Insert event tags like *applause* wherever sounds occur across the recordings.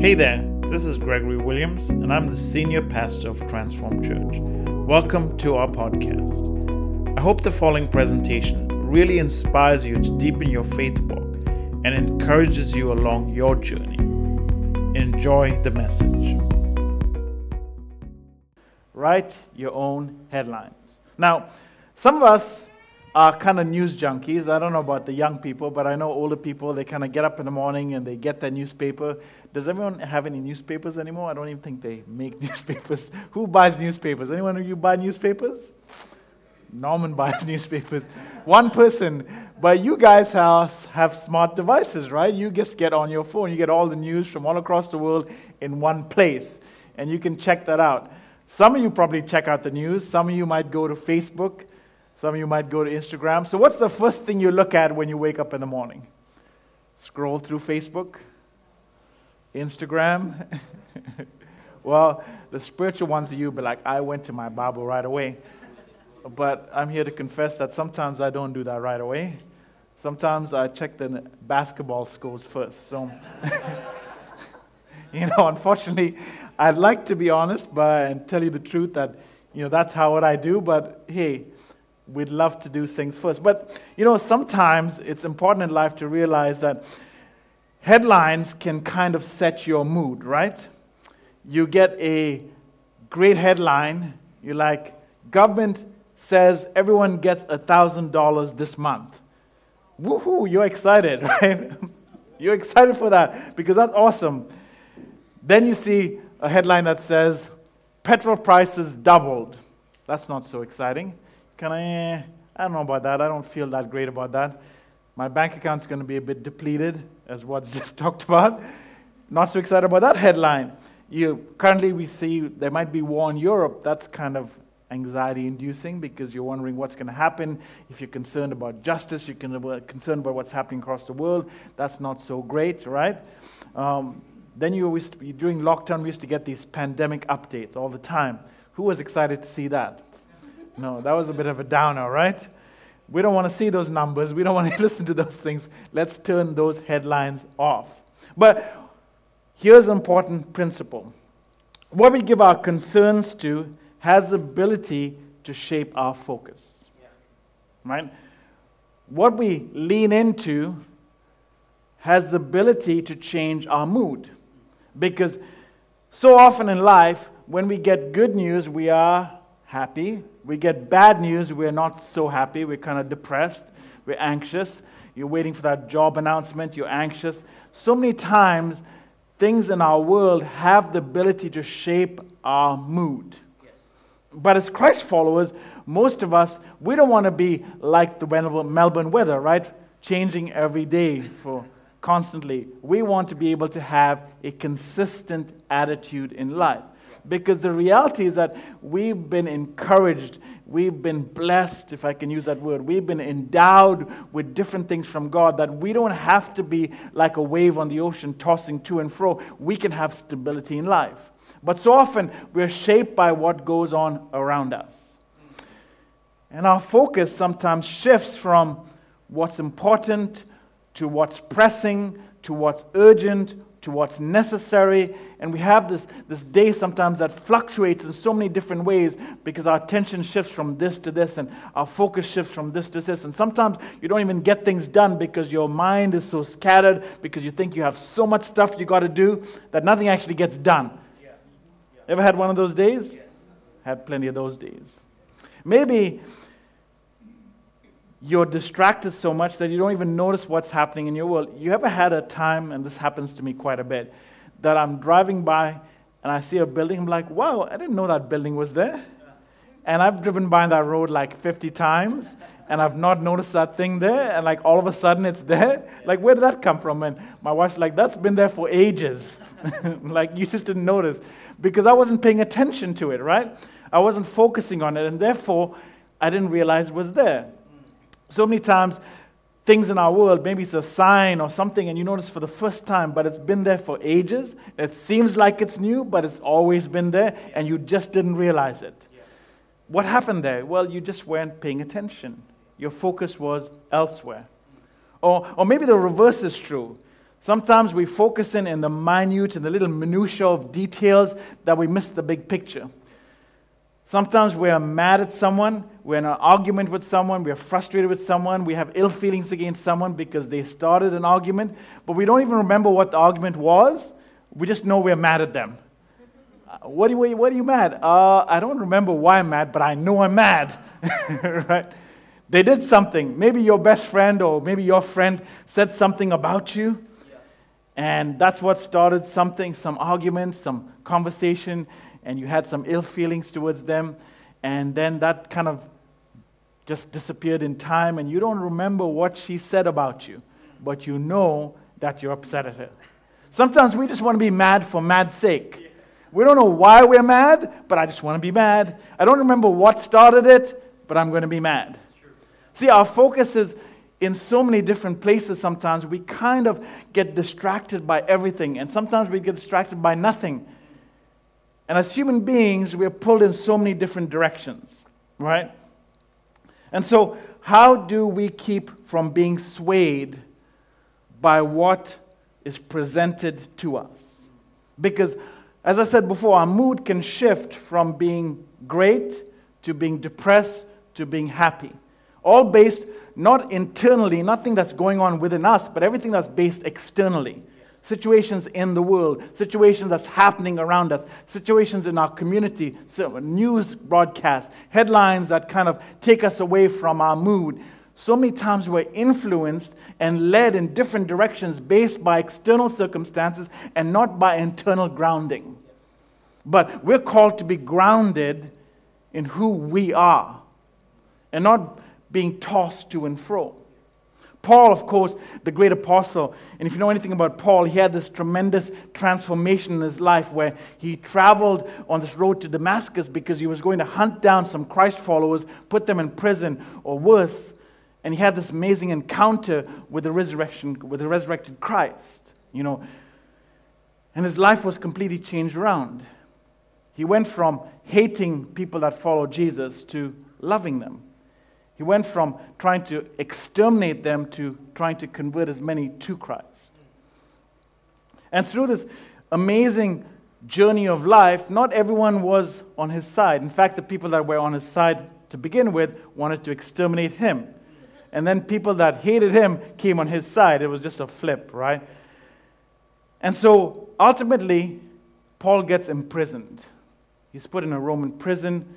Hey there, this is Gregory Williams, and I'm the senior pastor of Transform Church. Welcome to our podcast. I hope the following presentation really inspires you to deepen your faith walk and encourages you along your journey. Enjoy the message. Write your own headlines. Now, some of us are kind of news junkies. I don't know about the young people, but I know older people, they kind of get up in the morning and they get their newspaper. Does everyone have any newspapers anymore? I don't even think they make *laughs* newspapers. Who buys newspapers? Anyone of you buy newspapers? Norman *laughs* buys newspapers. One person. But you guys have, have smart devices, right? You just get on your phone. You get all the news from all across the world in one place. And you can check that out. Some of you probably check out the news. Some of you might go to Facebook. Some of you might go to Instagram. So, what's the first thing you look at when you wake up in the morning? Scroll through Facebook, Instagram. *laughs* well, the spiritual ones of you be like, I went to my Bible right away. But I'm here to confess that sometimes I don't do that right away. Sometimes I check the basketball scores first. So, *laughs* you know, unfortunately, I'd like to be honest but, and tell you the truth that, you know, that's how what I do. But hey, we'd love to do things first. But, you know, sometimes it's important in life to realize that headlines can kind of set your mood, right? You get a great headline, you're like, government says everyone gets $1,000 this month. Woohoo, you're excited, *laughs* right? you're excited for that because that's awesome. Then you see a headline that says, petrol prices doubled. That's not so exciting. Can I? I don't know about that. I don't feel that great about that. My bank account's going to be a bit depleted, as what's *laughs* just talked about. Not so excited about that headline. You, currently, we see there might be war in Europe. That's kind of anxiety inducing because you're wondering what's going to happen. If you're concerned about justice, you're concerned about what's happening across the world. That's not so great, right? Um, then you always, during lockdown, we used to get these pandemic updates all the time. Who was excited to see that? No, that was a bit of a downer, right? We don't want to see those numbers. We don't want to *laughs* listen to those things. Let's turn those headlines off. But here's an important principle what we give our concerns to has the ability to shape our focus. Right? What we lean into has the ability to change our mood. Because so often in life, when we get good news, we are happy. We get bad news, we're not so happy. We're kind of depressed. We're anxious. You're waiting for that job announcement, you're anxious. So many times, things in our world have the ability to shape our mood. Yes. But as Christ followers, most of us, we don't want to be like the Melbourne weather, right? Changing every day for constantly. We want to be able to have a consistent attitude in life. Because the reality is that we've been encouraged, we've been blessed, if I can use that word. We've been endowed with different things from God that we don't have to be like a wave on the ocean tossing to and fro. We can have stability in life. But so often we're shaped by what goes on around us. And our focus sometimes shifts from what's important to what's pressing to what's urgent to what's necessary. And we have this, this day sometimes that fluctuates in so many different ways because our attention shifts from this to this and our focus shifts from this to this. And sometimes you don't even get things done because your mind is so scattered because you think you have so much stuff you got to do that nothing actually gets done. Yeah. Yeah. Ever had one of those days? Yes. Had plenty of those days. Maybe you're distracted so much that you don't even notice what's happening in your world. You ever had a time, and this happens to me quite a bit, that I'm driving by and I see a building, I'm like, wow, I didn't know that building was there. And I've driven by that road like 50 times, and I've not noticed that thing there, and like all of a sudden it's there. Like, where did that come from? And my wife's like, that's been there for ages. *laughs* like, you just didn't notice. Because I wasn't paying attention to it, right? I wasn't focusing on it, and therefore I didn't realize it was there. So many times, things in our world, maybe it's a sign or something, and you notice for the first time, but it's been there for ages. It seems like it's new, but it's always been there, and you just didn't realize it. What happened there? Well, you just weren't paying attention. Your focus was elsewhere. Or, or maybe the reverse is true. Sometimes we focus in in the minute and the little minutiae of details that we miss the big picture. Sometimes we are mad at someone, we're in an argument with someone, we're frustrated with someone, we have ill feelings against someone because they started an argument, but we don't even remember what the argument was. We just know we're mad at them. Uh, what, are you, what are you mad? Uh, I don't remember why I'm mad, but I know I'm mad. *laughs* right? They did something. Maybe your best friend or maybe your friend said something about you. And that's what started something, some argument, some conversation, and you had some ill feelings towards them. And then that kind of just disappeared in time, and you don't remember what she said about you, but you know that you're upset at her. Sometimes we just want to be mad for mad's sake. We don't know why we're mad, but I just want to be mad. I don't remember what started it, but I'm going to be mad. See, our focus is in so many different places sometimes. We kind of get distracted by everything, and sometimes we get distracted by nothing. And as human beings, we are pulled in so many different directions, right? And so, how do we keep from being swayed by what is presented to us? Because, as I said before, our mood can shift from being great to being depressed to being happy. All based not internally, nothing that's going on within us, but everything that's based externally. Situations in the world, situations that's happening around us, situations in our community, news broadcasts, headlines that kind of take us away from our mood. So many times we're influenced and led in different directions based by external circumstances and not by internal grounding. But we're called to be grounded in who we are and not being tossed to and fro. Paul, of course, the great apostle, and if you know anything about Paul, he had this tremendous transformation in his life where he traveled on this road to Damascus because he was going to hunt down some Christ followers, put them in prison, or worse. And he had this amazing encounter with the resurrection, with the resurrected Christ, you know. And his life was completely changed around. He went from hating people that follow Jesus to loving them. He went from trying to exterminate them to trying to convert as many to Christ. And through this amazing journey of life, not everyone was on his side. In fact, the people that were on his side to begin with wanted to exterminate him. And then people that hated him came on his side. It was just a flip, right? And so ultimately, Paul gets imprisoned. He's put in a Roman prison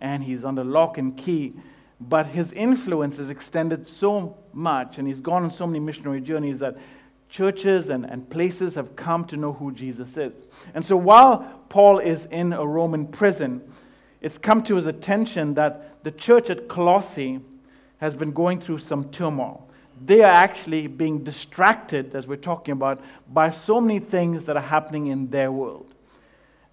and he's under lock and key but his influence is extended so much, and he's gone on so many missionary journeys that churches and, and places have come to know who Jesus is. And so while Paul is in a Roman prison, it's come to his attention that the church at Colossae has been going through some turmoil. They are actually being distracted, as we're talking about, by so many things that are happening in their world.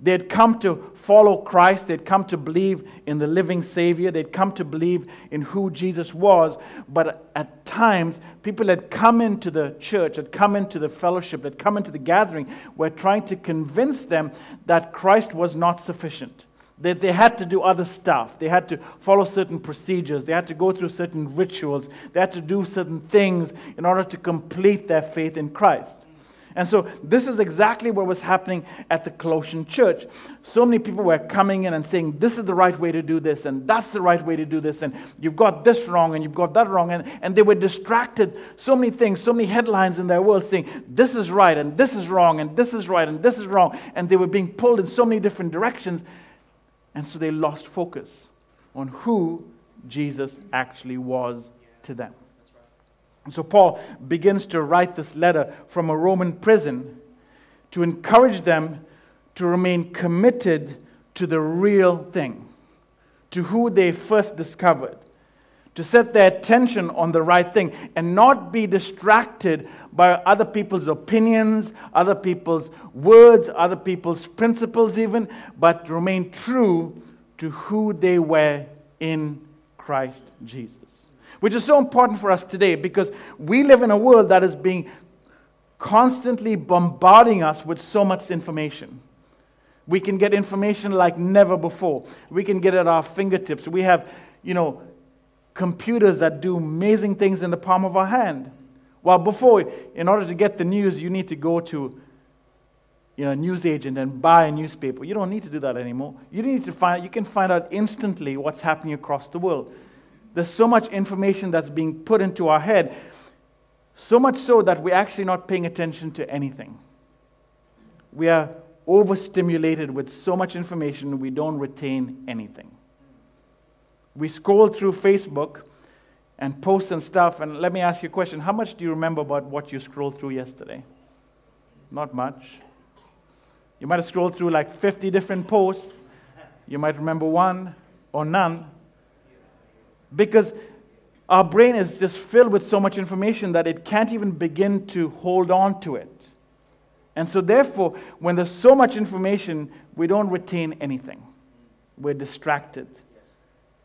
They had come to follow Christ. They'd come to believe in the living Savior. They'd come to believe in who Jesus was. But at times, people had come into the church, had come into the fellowship, had come into the gathering, were trying to convince them that Christ was not sufficient. That they had to do other stuff. They had to follow certain procedures. They had to go through certain rituals. They had to do certain things in order to complete their faith in Christ. And so this is exactly what was happening at the Colossian church. So many people were coming in and saying, This is the right way to do this, and that's the right way to do this, and you've got this wrong, and you've got that wrong. And, and they were distracted. So many things, so many headlines in their world saying, This is right, and this is wrong, and this is right, and this is wrong. And they were being pulled in so many different directions. And so they lost focus on who Jesus actually was to them. So Paul begins to write this letter from a Roman prison to encourage them to remain committed to the real thing, to who they first discovered, to set their attention on the right thing and not be distracted by other people's opinions, other people's words, other people's principles, even, but remain true to who they were in Christ Jesus which is so important for us today because we live in a world that is being constantly bombarding us with so much information. We can get information like never before. We can get it at our fingertips. We have, you know, computers that do amazing things in the palm of our hand. Well, before, in order to get the news, you need to go to you know, a news agent and buy a newspaper. You don't need to do that anymore. You need to find, you can find out instantly what's happening across the world. There's so much information that's being put into our head, so much so that we're actually not paying attention to anything. We are overstimulated with so much information, we don't retain anything. We scroll through Facebook and posts and stuff, and let me ask you a question. How much do you remember about what you scrolled through yesterday? Not much. You might have scrolled through like 50 different posts. You might remember one or none. Because our brain is just filled with so much information that it can't even begin to hold on to it. And so, therefore, when there's so much information, we don't retain anything. We're distracted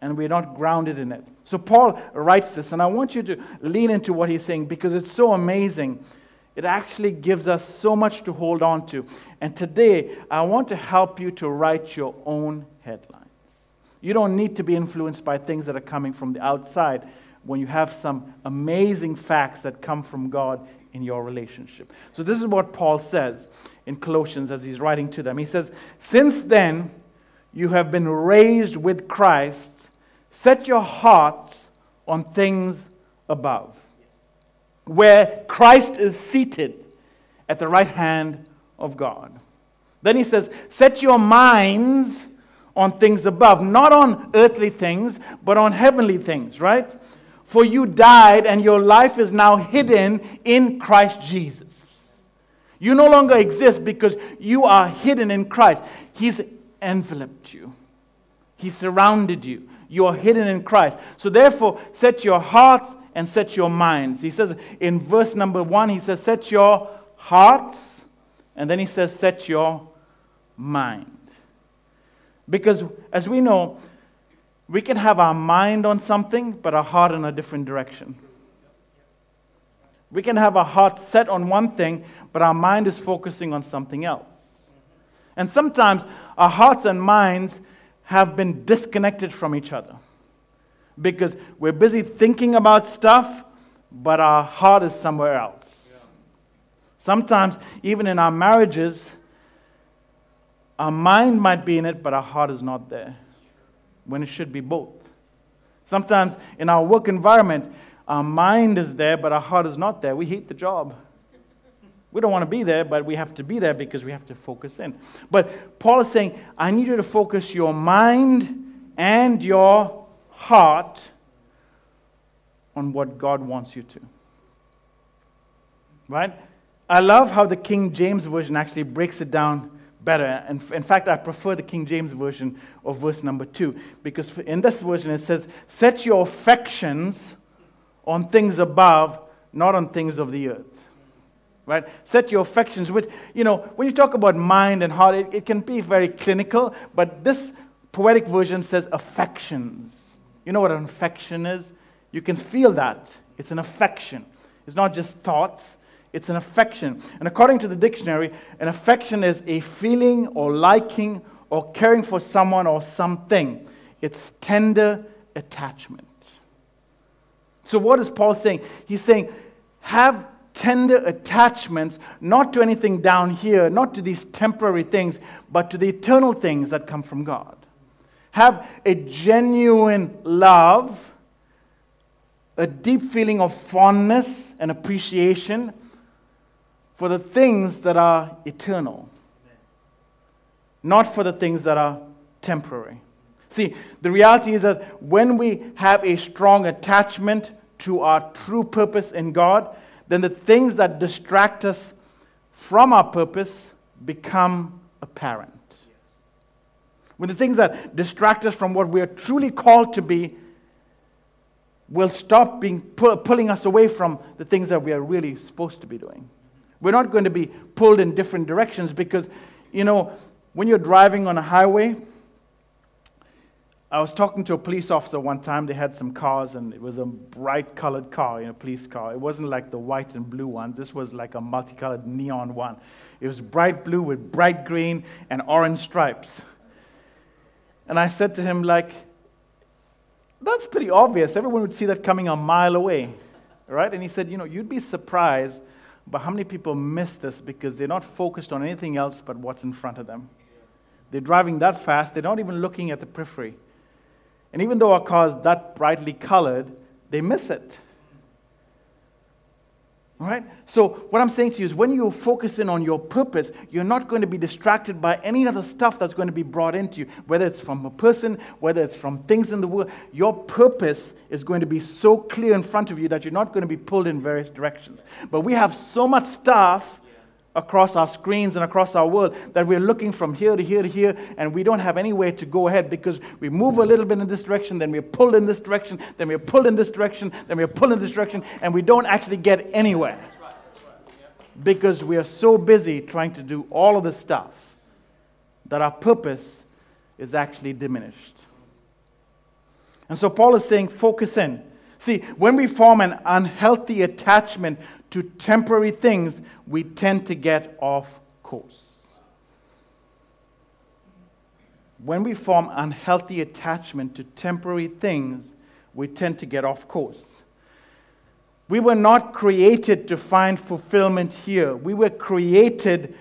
and we're not grounded in it. So, Paul writes this, and I want you to lean into what he's saying because it's so amazing. It actually gives us so much to hold on to. And today, I want to help you to write your own headlines. You don't need to be influenced by things that are coming from the outside when you have some amazing facts that come from God in your relationship. So, this is what Paul says in Colossians as he's writing to them. He says, Since then, you have been raised with Christ, set your hearts on things above, where Christ is seated at the right hand of God. Then he says, Set your minds on things above, not on earthly things, but on heavenly things, right? For you died, and your life is now hidden in Christ Jesus. You no longer exist because you are hidden in Christ. He's enveloped you, He surrounded you. You are hidden in Christ. So, therefore, set your hearts and set your minds. He says in verse number one, He says, Set your hearts, and then He says, Set your mind. Because, as we know, we can have our mind on something, but our heart in a different direction. We can have our heart set on one thing, but our mind is focusing on something else. And sometimes our hearts and minds have been disconnected from each other because we're busy thinking about stuff, but our heart is somewhere else. Sometimes, even in our marriages, our mind might be in it, but our heart is not there when it should be both. Sometimes in our work environment, our mind is there, but our heart is not there. We hate the job. We don't want to be there, but we have to be there because we have to focus in. But Paul is saying, I need you to focus your mind and your heart on what God wants you to. Right? I love how the King James Version actually breaks it down better. And in fact, I prefer the King James Version of verse number two, because in this version it says, Set your affections on things above, not on things of the earth. Right? Set your affections, which, you know, when you talk about mind and heart, it, it can be very clinical, but this poetic version says affections. You know what an affection is? You can feel that. It's an affection. It's not just thoughts, it's an affection. And according to the dictionary, an affection is a feeling or liking or caring for someone or something. It's tender attachment. So, what is Paul saying? He's saying, have tender attachments, not to anything down here, not to these temporary things, but to the eternal things that come from God. Have a genuine love, a deep feeling of fondness and appreciation for the things that are eternal, not for the things that are temporary. See, the reality is that when we have a strong attachment to our true purpose in God, then the things that distract us from our purpose become apparent. When the things that distract us from what we are truly called to be will stop being pulling us away from the things that we are really supposed to be doing. We're not going to be pulled in different directions because, you know, when you're driving on a highway, I was talking to a police officer one time. They had some cars, and it was a bright colored car, you know, police car. It wasn't like the white and blue ones. This was like a multicolored neon one. It was bright blue with bright green and orange stripes. And I said to him, like, that's pretty obvious. Everyone would see that coming a mile away. right? And he said, You know, you'd be surprised by how many people miss this because they're not focused on anything else but what's in front of them. They're driving that fast, they're not even looking at the periphery. And even though our car is that brightly colored, they miss it. All right? So, what I'm saying to you is when you focus in on your purpose, you're not going to be distracted by any other stuff that's going to be brought into you, whether it's from a person, whether it's from things in the world. Your purpose is going to be so clear in front of you that you're not going to be pulled in various directions. But we have so much stuff across our screens and across our world that we're looking from here to here to here, and we don't have anywhere to go ahead because we move a little bit in this direction, then we're pulled in this direction, then we're pulled in this direction, then we're pulled in this direction, and we don't actually get anywhere. Because we are so busy trying to do all of this stuff that our purpose is actually diminished. And so Paul is saying, focus in. See, when we form an unhealthy attachment to temporary things, we tend to get off course. When we form unhealthy attachment to temporary things, we tend to get off course. We were not created to find fulfillment here. We were created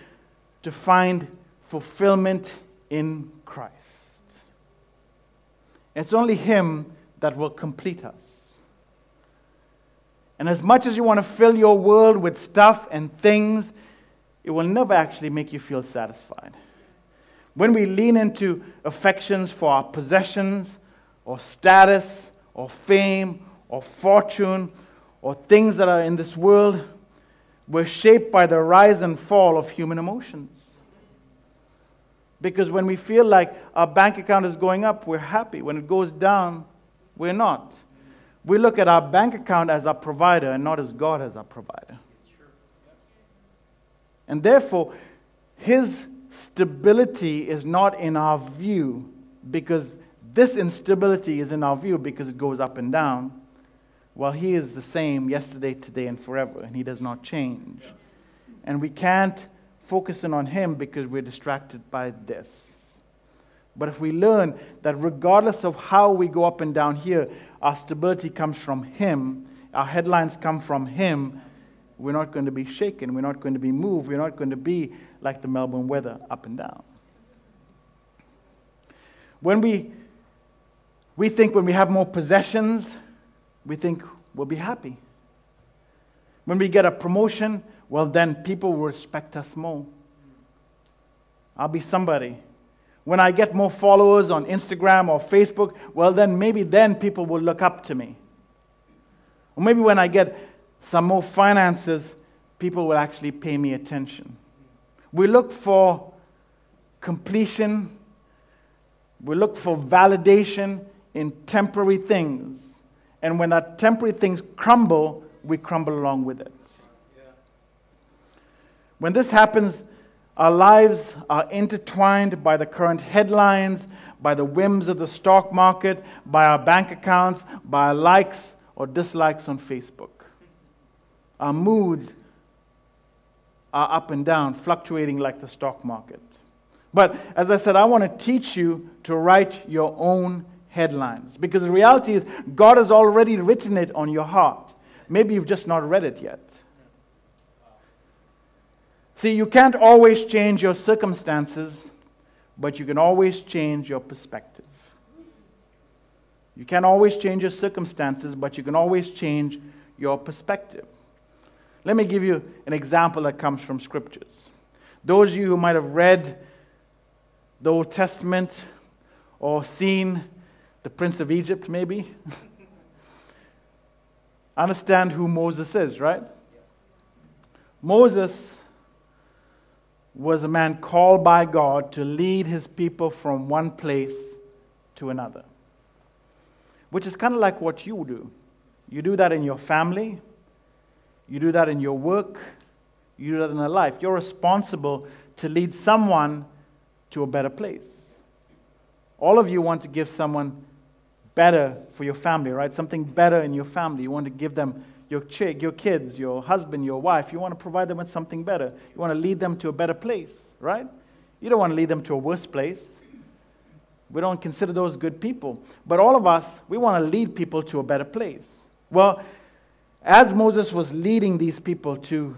to find fulfillment in Christ. It's only Him that will complete us. And as much as you want to fill your world with stuff and things, it will never actually make you feel satisfied. When we lean into affections for our possessions, or status, or fame, or fortune, or things that are in this world, we're shaped by the rise and fall of human emotions. Because when we feel like our bank account is going up, we're happy. When it goes down, we're not. We look at our bank account as our provider and not as God as our provider. And therefore, His stability is not in our view because this instability is in our view because it goes up and down, while He is the same yesterday, today, and forever, and He does not change. And we can't focus in on Him because we're distracted by this. But if we learn that regardless of how we go up and down here, our stability comes from Him, our headlines come from Him, we're not going to be shaken, we're not going to be moved, we're not going to be like the Melbourne weather up and down. When we, we think when we have more possessions, we think we'll be happy. When we get a promotion, well, then people will respect us more. I'll be somebody when I get more followers on Instagram or Facebook, well, then maybe then people will look up to me. Or maybe when I get some more finances, people will actually pay me attention. We look for completion, we look for validation in temporary things. And when that temporary things crumble, we crumble along with it. When this happens, our lives are intertwined by the current headlines, by the whims of the stock market, by our bank accounts, by our likes or dislikes on Facebook. Our moods are up and down, fluctuating like the stock market. But as I said, I want to teach you to write your own headlines because the reality is God has already written it on your heart. Maybe you've just not read it yet. See, you can't always change your circumstances, but you can always change your perspective. You can't always change your circumstances, but you can always change your perspective. Let me give you an example that comes from scriptures. Those of you who might have read the Old Testament or seen the Prince of Egypt, maybe, *laughs* understand who Moses is, right? Moses was a man called by God to lead his people from one place to another. Which is kind of like what you do. You do that in your family, you do that in your work, you do that in your life. You're responsible to lead someone to a better place. All of you want to give someone better for your family, right? Something better in your family. You want to give them your chick, your kids, your husband, your wife. You want to provide them with something better. You want to lead them to a better place, right? You don't want to lead them to a worse place. We don't consider those good people. But all of us, we want to lead people to a better place. Well, As Moses was leading these people to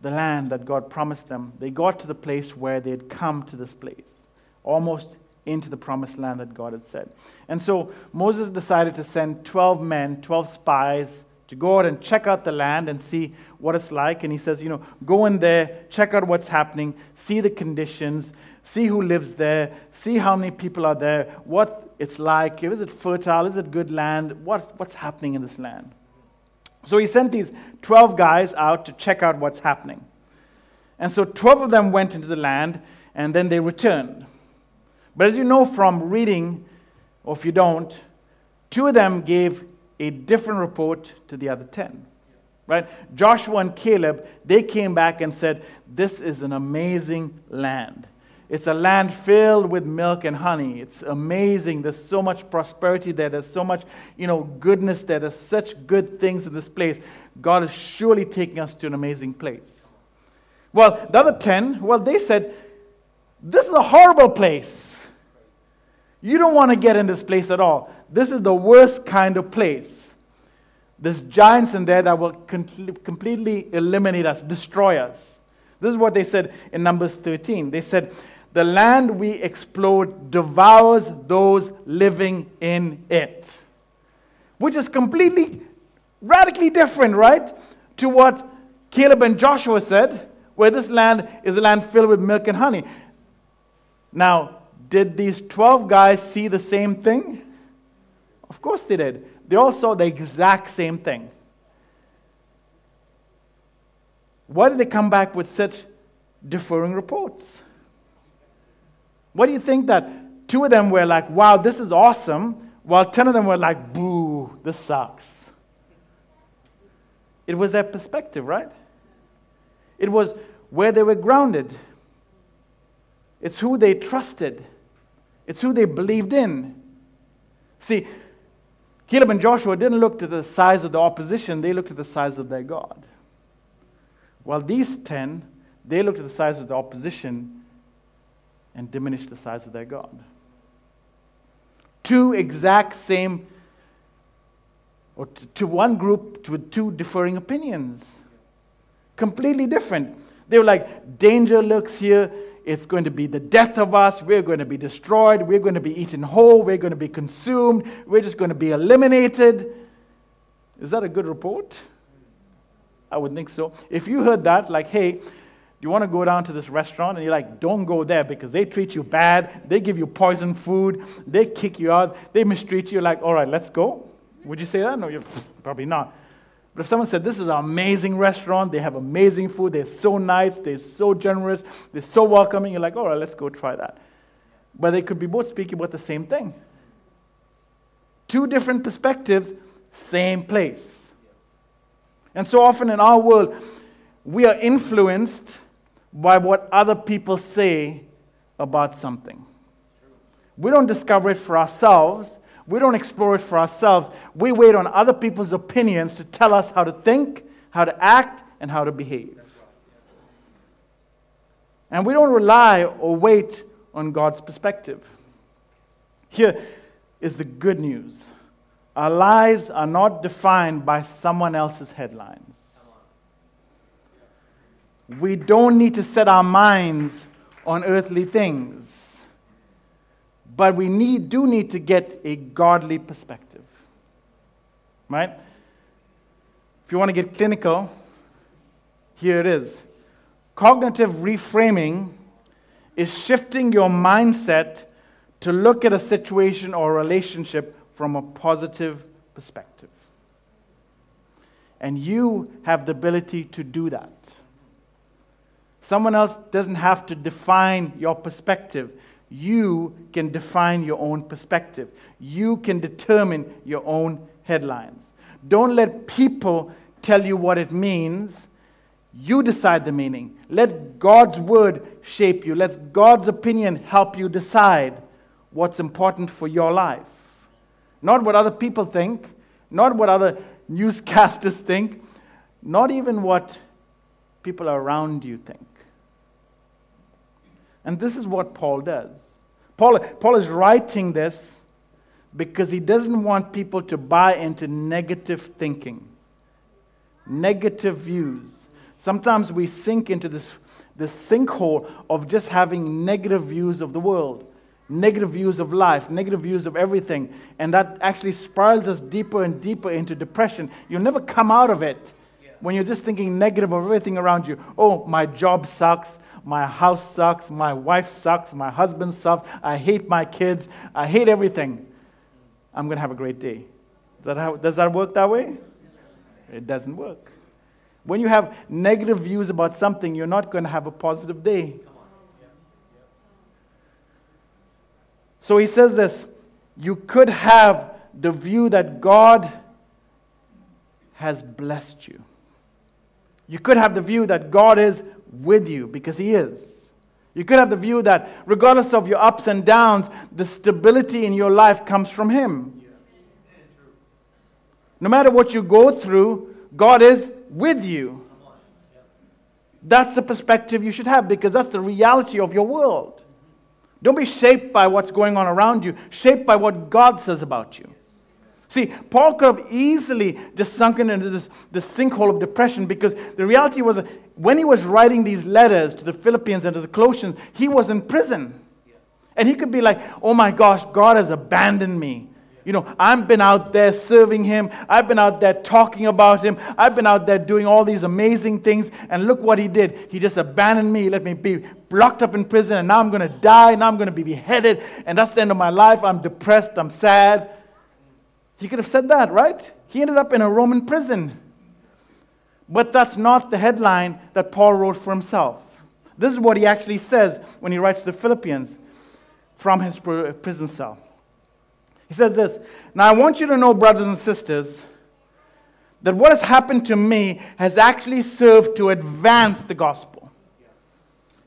the land that God promised them, they got to the place where they had come to this place, almost into the promised land that God had said. And so Moses decided to send 12 men, 12 spies, to go out and check out the land and see what it's like. And he says, you know, go in there, check out what's happening, see the conditions, see who lives there, see how many people are there, what it's like, is it fertile, is it good land, what, what's happening in this land. So he sent these 12 guys out to check out what's happening. And so 12 of them went into the land and then they returned. But as you know from reading, or if you don't, two of them gave a different report to the other 10. Right? Joshua and Caleb, they came back and said, This is an amazing land. It's a land filled with milk and honey. It's amazing. There's so much prosperity there. There's so much, you know, goodness there. There's such good things in this place. God is surely taking us to an amazing place. Well, the other 10, well, they said, This is a horrible place. You don't want to get in this place at all. This is the worst kind of place. There's giants in there that will completely eliminate us, destroy us. This is what they said in Numbers 13. They said, The land we explode devours those living in it. Which is completely, radically different, right? To what Caleb and Joshua said, where this land is a land filled with milk and honey. Now, did these 12 guys see the same thing? Of course they did. They all saw the exact same thing. Why did they come back with such differing reports? What do you think that two of them were like, wow, this is awesome, while 10 of them were like, boo, this sucks? It was their perspective, right? It was where they were grounded. It's who they trusted. It's who they believed in. See, Caleb and Joshua didn't look to the size of the opposition, they looked at the size of their God. While these 10, they looked at the size of the opposition and diminished the size of their God. Two exact same, or to, to one group with two differing opinions. Completely different. They were like, danger lurks here, it's going to be the death of us. We're going to be destroyed. We're going to be eaten whole. We're going to be consumed. We're just going to be eliminated. Is that a good report? I would think so. If you heard that, like, hey, you want to go down to this restaurant and you're like, don't go there because they treat you bad. They give you poison food. They kick you out. They mistreat you. Like, all right, let's go. Would you say that? No, you're probably not. But if someone said, This is an amazing restaurant, they have amazing food, they're so nice, they're so generous, they're so welcoming, you're like, All right, let's go try that. But they could be both speaking about the same thing. Two different perspectives, same place. And so often in our world, we are influenced by what other people say about something. We don't discover it for ourselves, we don't explore it for ourselves. We wait on other people's opinions to tell us how to think, how to act, and how to behave. And we don't rely or wait on God's perspective. Here is the good news our lives are not defined by someone else's headlines. We don't need to set our minds on earthly things but we need, do need to get a godly perspective. Right? If you want to get clinical, here it is. Cognitive reframing is shifting your mindset to look at a situation or a relationship from a positive perspective. And you have the ability to do that. Someone else doesn't have to define your perspective you can define your own perspective. You can determine your own headlines. Don't let people tell you what it means. You decide the meaning. Let God's word shape you. Let God's opinion help you decide what's important for your life. Not what other people think, not what other newscasters *laughs* think, not even what people around you think. And this is what Paul does. Paul, Paul is writing this because he doesn't want people to buy into negative thinking. negative views. Sometimes we sink into this, this sinkhole of just having negative views of the world, negative views of life, negative views of everything. And that actually spirals us deeper and deeper into depression. You'll never come out of it when you're just thinking negative of everything around you. Oh, my job sucks. My house sucks. My wife sucks. My husband sucks. I hate my kids. I hate everything. I'm going to have a great day. Does that, how, does that work that way? It doesn't work. When you have negative views about something, you're not going to have a positive day. So he says this you could have the view that God has blessed you. You could have the view that God is with you because He is. You could have the view that regardless of your ups and downs, the stability in your life comes from Him. No matter what you go through, God is with you. That's the perspective you should have because that's the reality of your world. Don't be shaped by what's going on around you, shaped by what God says about you. See, Paul could have easily just sunken into this, this sinkhole of depression because the reality was when he was writing these letters to the Philippians and to the Colossians, he was in prison. And he could be like, oh my gosh, God has abandoned me. You know, I've been out there serving him. I've been out there talking about him. I've been out there doing all these amazing things. And look what he did. He just abandoned me. Let me be locked up in prison. And now I'm going to die. Now I'm going to be beheaded. And that's the end of my life. I'm depressed. I'm sad. He could have said that, right? He ended up in a Roman prison. But that's not the headline that Paul wrote for himself. This is what he actually says when he writes to the Philippians from his prison cell. He says this Now I want you to know, brothers and sisters, that what has happened to me has actually served to advance the gospel.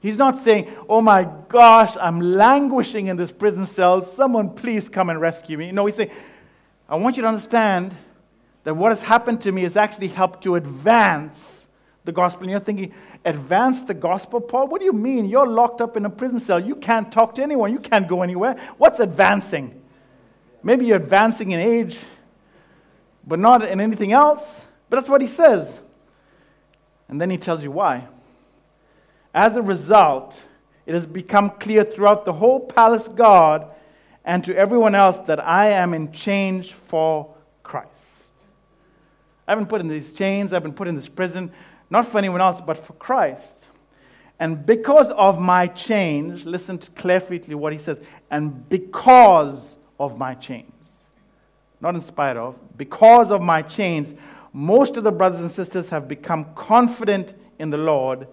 He's not saying, Oh my gosh, I'm languishing in this prison cell. Someone please come and rescue me. No, he's saying, I want you to understand that what has happened to me has actually helped to advance the gospel. And you're thinking, advance the gospel, Paul? What do you mean? You're locked up in a prison cell. You can't talk to anyone. You can't go anywhere. What's advancing? Maybe you're advancing in age, but not in anything else. But that's what he says. And then he tells you why. As a result, it has become clear throughout the whole palace guard and to everyone else that I am in change for Christ. I've been put in these chains, I've been put in this prison, not for anyone else, but for Christ. And because of my change, listen to carefully what he says, and because of my change, not in spite of, because of my change, most of the brothers and sisters have become confident in the Lord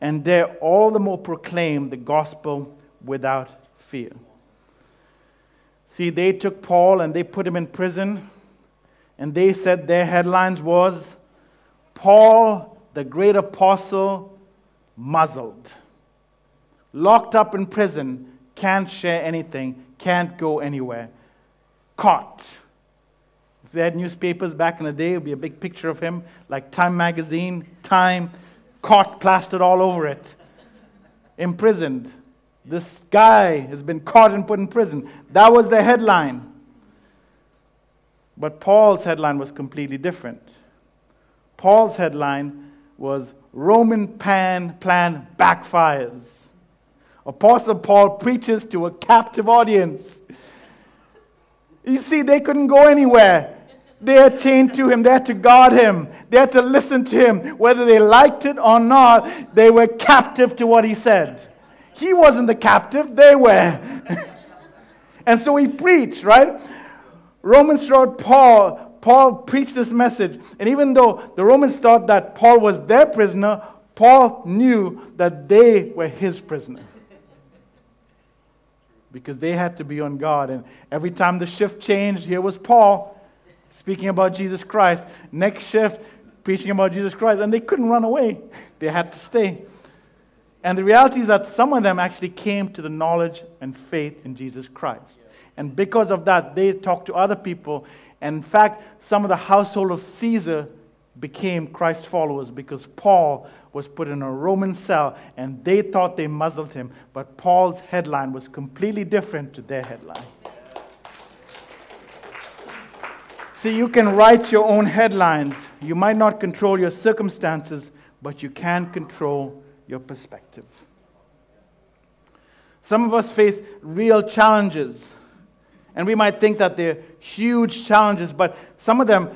and dare all the more proclaim the gospel without fear. See, they took Paul and they put him in prison, and they said their headlines was Paul, the great apostle, muzzled. Locked up in prison, can't share anything, can't go anywhere. Caught. If they had newspapers back in the day, it would be a big picture of him, like Time magazine, Time, caught plastered all over it. Imprisoned. This guy has been caught and put in prison. That was the headline. But Paul's headline was completely different. Paul's headline was Roman pan plan backfires. Apostle Paul preaches to a captive audience. You see, they couldn't go anywhere. They are chained to him. They had to guard him. They had to listen to him. Whether they liked it or not, they were captive to what he said. He wasn't the captive, they were. *laughs* and so he preached, right? Romans wrote Paul, Paul preached this message. And even though the Romans thought that Paul was their prisoner, Paul knew that they were his prisoner. Because they had to be on guard. And every time the shift changed, here was Paul speaking about Jesus Christ. Next shift, preaching about Jesus Christ. And they couldn't run away, *laughs* they had to stay. And the reality is that some of them actually came to the knowledge and faith in Jesus Christ. And because of that, they talked to other people. And in fact, some of the household of Caesar became Christ followers because Paul was put in a Roman cell and they thought they muzzled him. But Paul's headline was completely different to their headline. See, you can write your own headlines. You might not control your circumstances, but you can control your perspective. Some of us face real challenges, and we might think that they're huge challenges, but some of them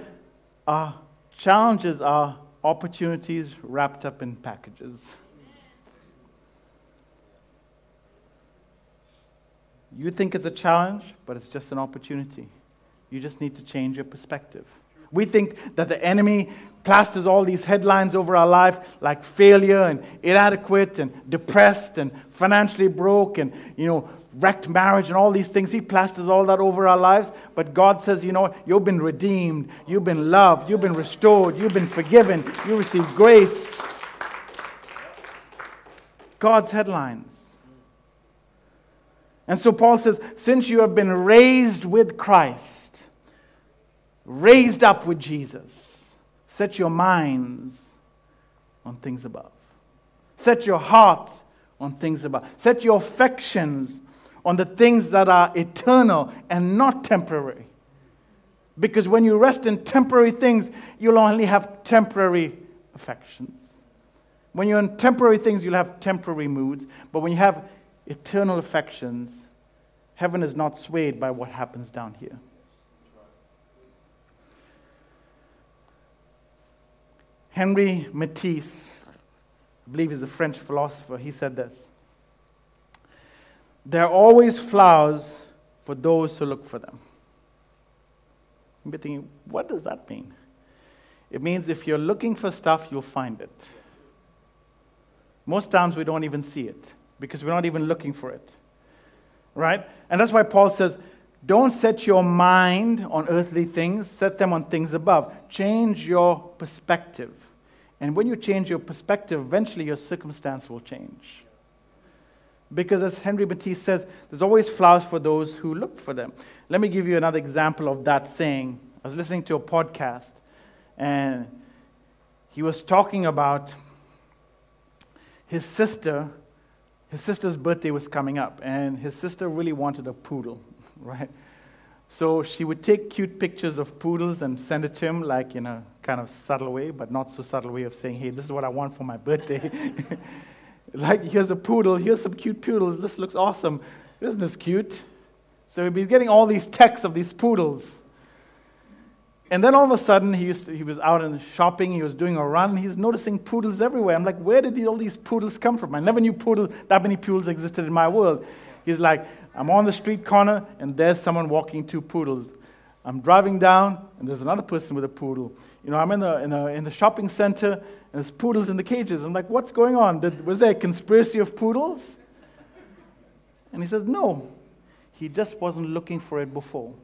are challenges are opportunities wrapped up in packages. You think it's a challenge, but it's just an opportunity. You just need to change your perspective. We think that the enemy plasters all these headlines over our life like failure and inadequate and depressed and financially broke and, you know, wrecked marriage and all these things. He plasters all that over our lives. But God says, you know, you've been redeemed, you've been loved, you've been restored, you've been forgiven, you received grace. God's headlines. And so Paul says, since you have been raised with Christ, raised up with Jesus, set your minds on things above. Set your heart on things above. Set your affections on the things that are eternal and not temporary. Because when you rest in temporary things, you'll only have temporary affections. When you're in temporary things, you'll have temporary moods. But when you have eternal affections, heaven is not swayed by what happens down here. Henry Matisse, I believe he's a French philosopher, he said this There are always flowers for those who look for them. You're thinking, what does that mean? It means if you're looking for stuff, you'll find it. Most times we don't even see it because we're not even looking for it. Right? And that's why Paul says, don't set your mind on earthly things, set them on things above. Change your perspective. And when you change your perspective, eventually your circumstance will change. Because as Henry Matisse says, there's always flowers for those who look for them. Let me give you another example of that saying. I was listening to a podcast, and he was talking about his sister his sister's birthday was coming up, and his sister really wanted a poodle, *laughs* right? So she would take cute pictures of poodles and send it to him, like you a kind of subtle way, but not so subtle way of saying, hey, this is what I want for my birthday. *laughs* like, here's a poodle, here's some cute poodles, this looks awesome. Isn't this cute? So he'd be getting all these texts of these poodles. And then all of a sudden, he, to, he was out in shopping, he was doing a run, he's noticing poodles everywhere. I'm like, where did all these poodles come from? I never knew poodles, that many poodles existed in my world. He's like, I'm on the street corner, and there's someone walking two poodles. I'm driving down, and there's another person with a poodle. You know, I'm in the, in, a, in the shopping center, and there's poodles in the cages. I'm like, what's going on? Did, was there a conspiracy of poodles? And he says, no. He just wasn't looking for it before.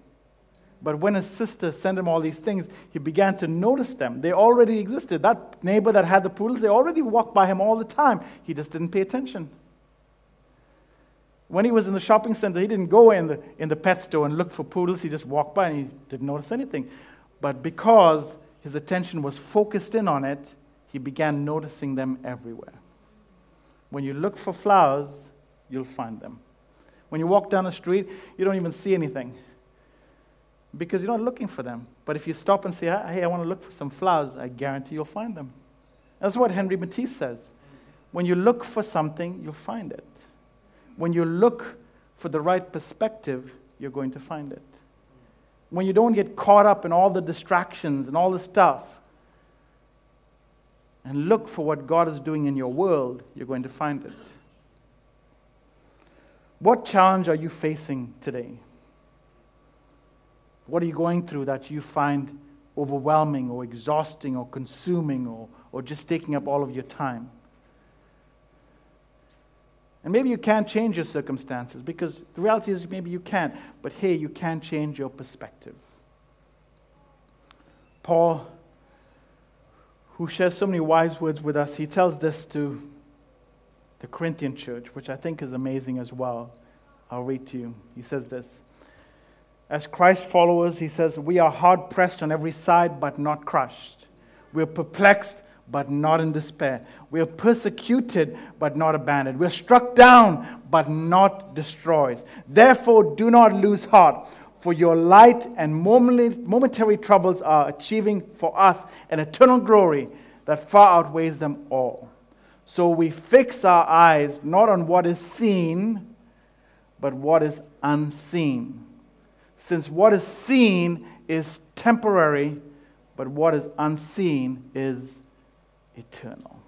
But when his sister sent him all these things, he began to notice them. They already existed. That neighbor that had the poodles, they already walked by him all the time. He just didn't pay attention. When he was in the shopping center, he didn't go in the, in the pet store and look for poodles. He just walked by and he didn't notice anything. But because his attention was focused in on it, he began noticing them everywhere. When you look for flowers, you'll find them. When you walk down the street, you don't even see anything because you're not looking for them. But if you stop and say, hey, I want to look for some flowers, I guarantee you'll find them. That's what Henry Matisse says. When you look for something, you'll find it. When you look for the right perspective, you're going to find it. When you don't get caught up in all the distractions and all the stuff, and look for what God is doing in your world, you're going to find it. What challenge are you facing today? What are you going through that you find overwhelming or exhausting or consuming or, or just taking up all of your time? And maybe you can't change your circumstances because the reality is maybe you can't, but hey, you can change your perspective. Paul, who shares so many wise words with us, he tells this to the Corinthian church, which I think is amazing as well. I'll read to you. He says this as Christ followers, he says, We are hard pressed on every side, but not crushed. We're perplexed, but not in despair. We are persecuted, but not abandoned. We're struck down, but not destroyed. Therefore, do not lose heart. For your light and momentary troubles are achieving for us an eternal glory that far outweighs them all. So we fix our eyes not on what is seen, but what is unseen. Since what is seen is temporary, but what is unseen is eternal.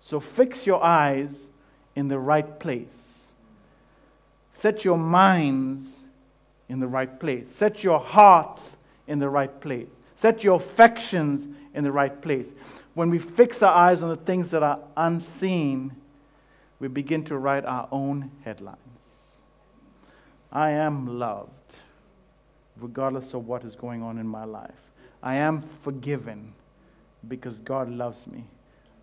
So fix your eyes in the right place. Set your minds in the right place. Set your hearts in the right place. Set your affections in the right place. When we fix our eyes on the things that are unseen, we begin to write our own headlines. I am loved, regardless of what is going on in my life. I am forgiven because God loves me.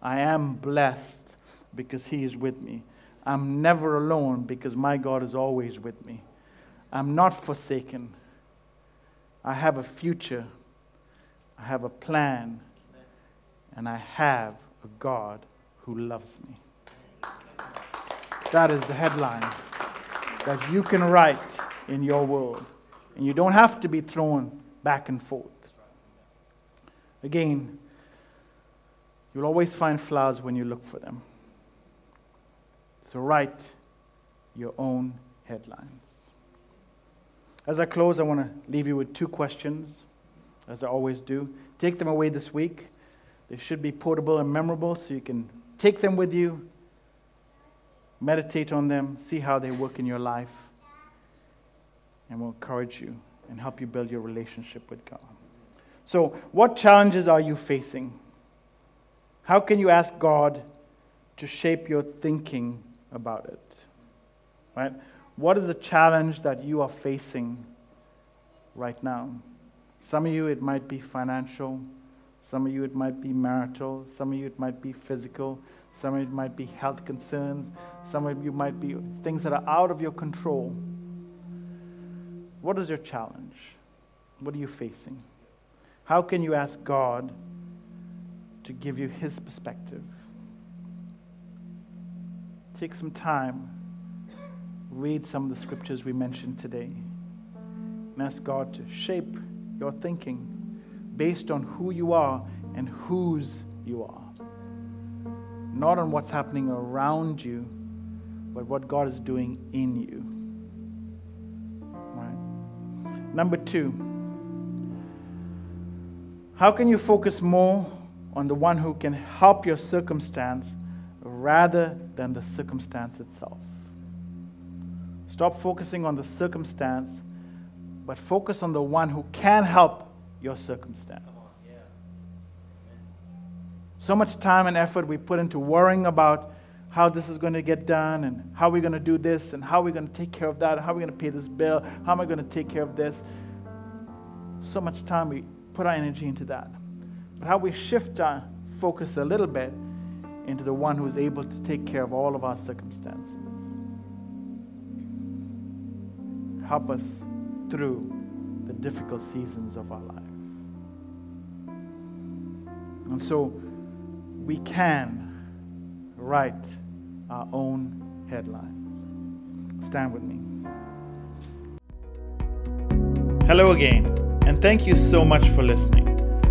I am blessed because He is with me. I'm never alone because my God is always with me. I'm not forsaken. I have a future. I have a plan. And I have a God who loves me. That is the headline that you can write in your world. And you don't have to be thrown back and forth. Again, you'll always find flowers when you look for them. So write your own headlines. As I close, I want to leave you with two questions, as I always do. Take them away this week. They should be portable and memorable so you can take them with you, meditate on them, see how they work in your life, and will encourage you and help you build your relationship with God. So, what challenges are you facing? How can you ask God to shape your thinking about it? Right? What is the challenge that you are facing right now? Some of you, it might be financial. Some of you, it might be marital. Some of you, it might be physical. Some of you, it might be health concerns. Some of you might be things that are out of your control. What is your challenge? What are you facing? How can you ask God to give you His perspective? Take some time, read some of the scriptures we mentioned today, and ask God to shape your thinking based on who you are and whose you are. Not on what's happening around you, but what God is doing in you. Number two, how can you focus more on the one who can help your circumstance rather than the circumstance itself? Stop focusing on the circumstance, but focus on the one who can help your circumstance. So much time and effort we put into worrying about how this is going to get done and how we're going to do this and how we're going to take care of that, and how we're going to pay this bill, how am I going to take care of this. So much time we put our energy into that. But how we shift our focus a little bit into the one who is able to take care of all of our circumstances. Help us through the difficult seasons of our life. And so we can write our own headlines. Stand with me. Hello again, and thank you so much for listening.